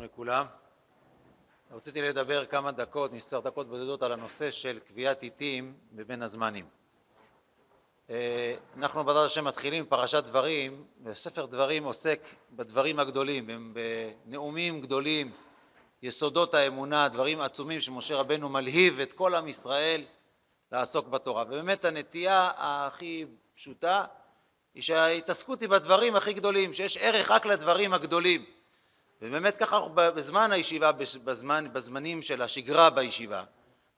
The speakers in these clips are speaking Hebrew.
שלום לכולם. רציתי לדבר כמה דקות, מספר דקות בודדות, על הנושא של קביעת עיתים בבין הזמנים. אה, אנחנו בעזרת השם מתחילים פרשת דברים, וספר דברים עוסק בדברים הגדולים, בנאומים גדולים, יסודות האמונה, דברים עצומים שמשה רבנו מלהיב את כל עם ישראל לעסוק בתורה. ובאמת הנטייה הכי פשוטה היא שההתעסקות היא בדברים הכי גדולים, שיש ערך רק לדברים הגדולים. ובאמת ככה בזמן הישיבה, בזמן, בזמנים של השגרה בישיבה,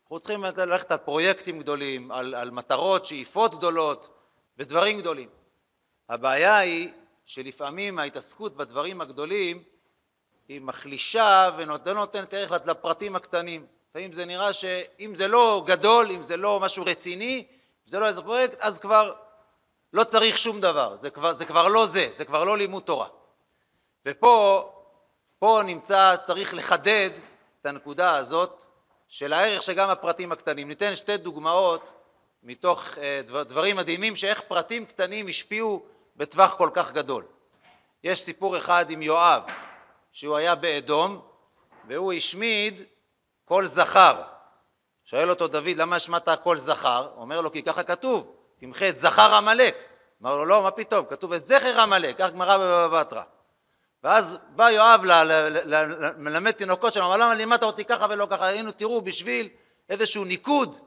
אנחנו צריכים ללכת על פרויקטים גדולים, על, על מטרות, שאיפות גדולות ודברים גדולים. הבעיה היא שלפעמים ההתעסקות בדברים הגדולים היא מחלישה ולא נותנת ערך לפרטים הקטנים. לפעמים זה נראה שאם זה לא גדול, אם זה לא משהו רציני, אם זה לא איזה פרויקט, אז כבר לא צריך שום דבר, זה כבר, זה כבר לא זה, זה כבר לא לימוד תורה. ופה פה נמצא, צריך לחדד את הנקודה הזאת של הערך שגם הפרטים הקטנים. ניתן שתי דוגמאות מתוך אה, דברים מדהימים שאיך פרטים קטנים השפיעו בטווח כל כך גדול. יש סיפור אחד עם יואב, שהוא היה באדום והוא השמיד כל זכר. שואל אותו דוד, למה השמדת כל זכר? אומר לו, כי ככה כתוב, תמחה את זכר עמלק. אמר לו, לא, מה פתאום, כתוב את זכר עמלק, כך גמרא בבבא בתרא. ואז בא יואב ללמד תינוקות שלנו, אבל למה לימדת אותי ככה ולא ככה? היינו, תראו, בשביל איזשהו ניקוד,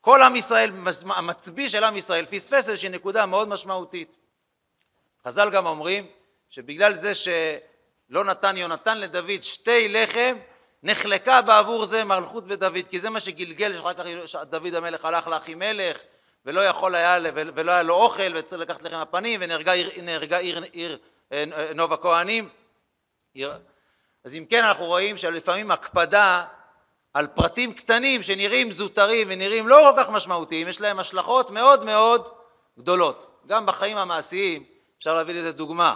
כל עם ישראל, המצביא של עם ישראל, פספס איזושהי נקודה מאוד משמעותית. חז"ל גם אומרים שבגלל זה שלא נתן יונתן לדוד שתי לחם, נחלקה בעבור זה מלכות בדוד, כי זה מה שגלגל, שאחר כך דוד המלך הלך לאחימלך, ולא יכול היה, ולא היה לו אוכל, וצריך לקחת לחם הפנים, ונהרגה עיר, עיר, עיר נוב הכהנים. אז אם כן אנחנו רואים שלפעמים הקפדה על פרטים קטנים שנראים זוטרים ונראים לא כל כך משמעותיים, יש להם השלכות מאוד מאוד גדולות. גם בחיים המעשיים, אפשר להביא לזה דוגמה,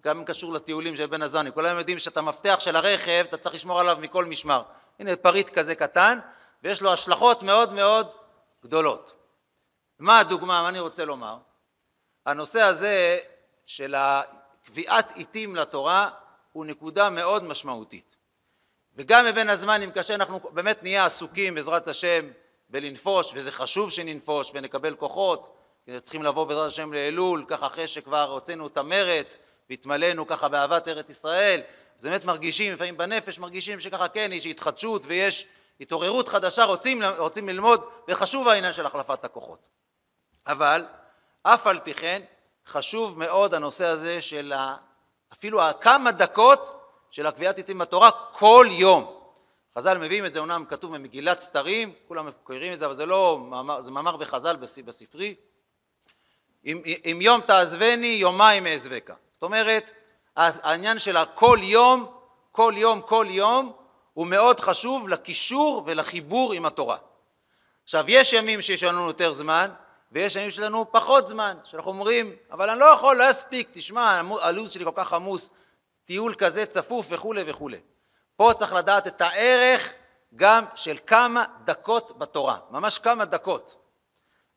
גם קשור לטיולים של בן עזני, כולם יודעים שאת המפתח של הרכב אתה צריך לשמור עליו מכל משמר. הנה פריט כזה קטן ויש לו השלכות מאוד מאוד גדולות. מה הדוגמה, מה אני רוצה לומר? הנושא הזה של קביעת עיתים לתורה הוא נקודה מאוד משמעותית. וגם מבין הזמנים, כאשר אנחנו באמת נהיה עסוקים בעזרת השם בלנפוש, וזה חשוב שננפוש ונקבל כוחות, צריכים לבוא בעזרת השם לאלול, ככה אחרי שכבר הוצאנו את המרץ והתמלאנו ככה באהבת ארץ ישראל, אז באמת מרגישים, לפעמים בנפש מרגישים שככה כן, יש התחדשות ויש התעוררות חדשה, רוצים, רוצים ללמוד, וחשוב העניין של החלפת הכוחות. אבל אף על פי כן, חשוב מאוד הנושא הזה של אפילו כמה דקות של הקביעת עיתים בתורה כל יום. חז"ל מביאים את זה, אומנם כתוב במגילת סתרים, כולם מכירים את זה, אבל זה לא, מאמר, זה מאמר בחז"ל בספרי. אם, אם יום תעזבני, יומיים אעזבקה. זאת אומרת, העניין של הכל יום, כל יום, כל יום, הוא מאוד חשוב לקישור ולחיבור עם התורה. עכשיו, יש ימים שיש לנו יותר זמן, ויש ימים שלנו פחות זמן, שאנחנו אומרים, אבל אני לא יכול, לא אספיק, תשמע, הלו"ז שלי כל כך עמוס, טיול כזה צפוף וכולי וכולי. פה צריך לדעת את הערך גם של כמה דקות בתורה, ממש כמה דקות.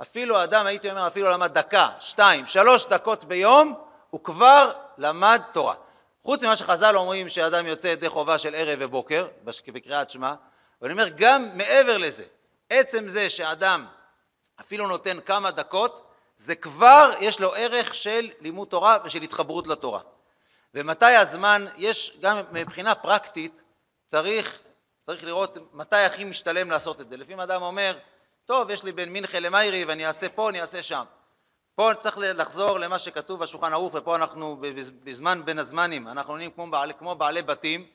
אפילו אדם, הייתי אומר, אפילו למד דקה, שתיים, שלוש דקות ביום, הוא כבר למד תורה. חוץ ממה שחז"ל אומרים שאדם יוצא ידי חובה של ערב ובוקר, בקריאת שמע, ואני אומר, גם מעבר לזה, עצם זה שאדם אפילו נותן כמה דקות, זה כבר יש לו ערך של לימוד תורה ושל התחברות לתורה. ומתי הזמן, יש גם מבחינה פרקטית, צריך, צריך לראות מתי הכי משתלם לעשות את זה. לפעמים אדם אומר, טוב, יש לי בין מינכה למיירי ואני אעשה פה, אני אעשה שם. פה צריך לחזור למה שכתוב בשולחן ערוך, ופה אנחנו בזמן בין הזמנים, אנחנו נהיים כמו, כמו בעלי בתים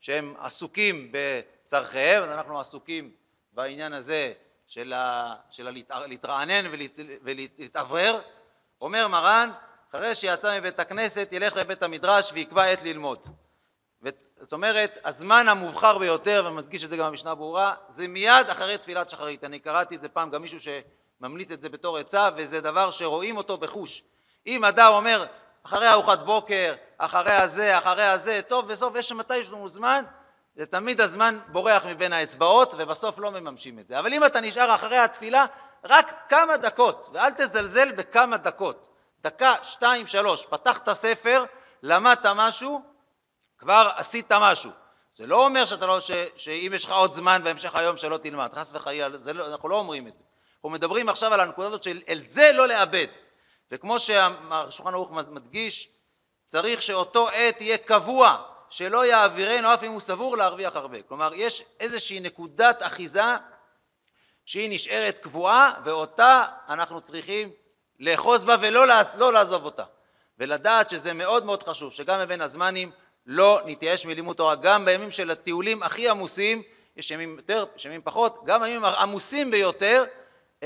שהם עסוקים בצורכיהם, אז אנחנו עסוקים בעניין הזה של, ה, של להתרענן ולהתאוורר, אומר מרן, אחרי שיצא מבית הכנסת ילך לבית המדרש ויקבע עת ללמוד. זאת אומרת, הזמן המובחר ביותר, ומדגיש את זה גם במשנה ברורה, זה מיד אחרי תפילת שחרית. אני קראתי את זה פעם, גם מישהו שממליץ את זה בתור עצה, וזה דבר שרואים אותו בחוש. אם אדם אומר, אחרי ארוחת בוקר, אחרי הזה, אחרי הזה, טוב, בסוף יש מתי יש לנו זמן, זה תמיד הזמן בורח מבין האצבעות ובסוף לא מממשים את זה. אבל אם אתה נשאר אחרי התפילה, רק כמה דקות, ואל תזלזל בכמה דקות. דקה, שתיים, שלוש, פתחת ספר, למדת משהו, כבר עשית משהו. זה לא אומר שאתה לא, ש, שאם יש לך עוד זמן בהמשך היום שלא תלמד, חס וחלילה, לא, אנחנו לא אומרים את זה. אנחנו מדברים עכשיו על הנקודה הזאת של אל זה לא לאבד. וכמו שהשולחן ערוך מדגיש, צריך שאותו עת יהיה קבוע, שלא יעבירנו אף אם הוא סבור להרוויח הרבה. כלומר, יש איזושהי נקודת אחיזה שהיא נשארת קבועה, ואותה אנחנו צריכים לאחוז בה ולא לא לעזוב אותה. ולדעת שזה מאוד מאוד חשוב, שגם בבין הזמנים לא נתייאש מלימוד תורה, גם בימים של הטיולים הכי עמוסים, יש ימים יותר, יש ימים פחות, גם הימים העמוסים ביותר,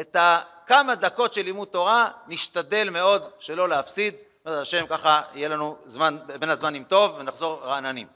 את הכמה דקות של לימוד תורה נשתדל מאוד שלא להפסיד. בעזרת השם ככה יהיה לנו זמן, בין הזמנים טוב ונחזור רעננים.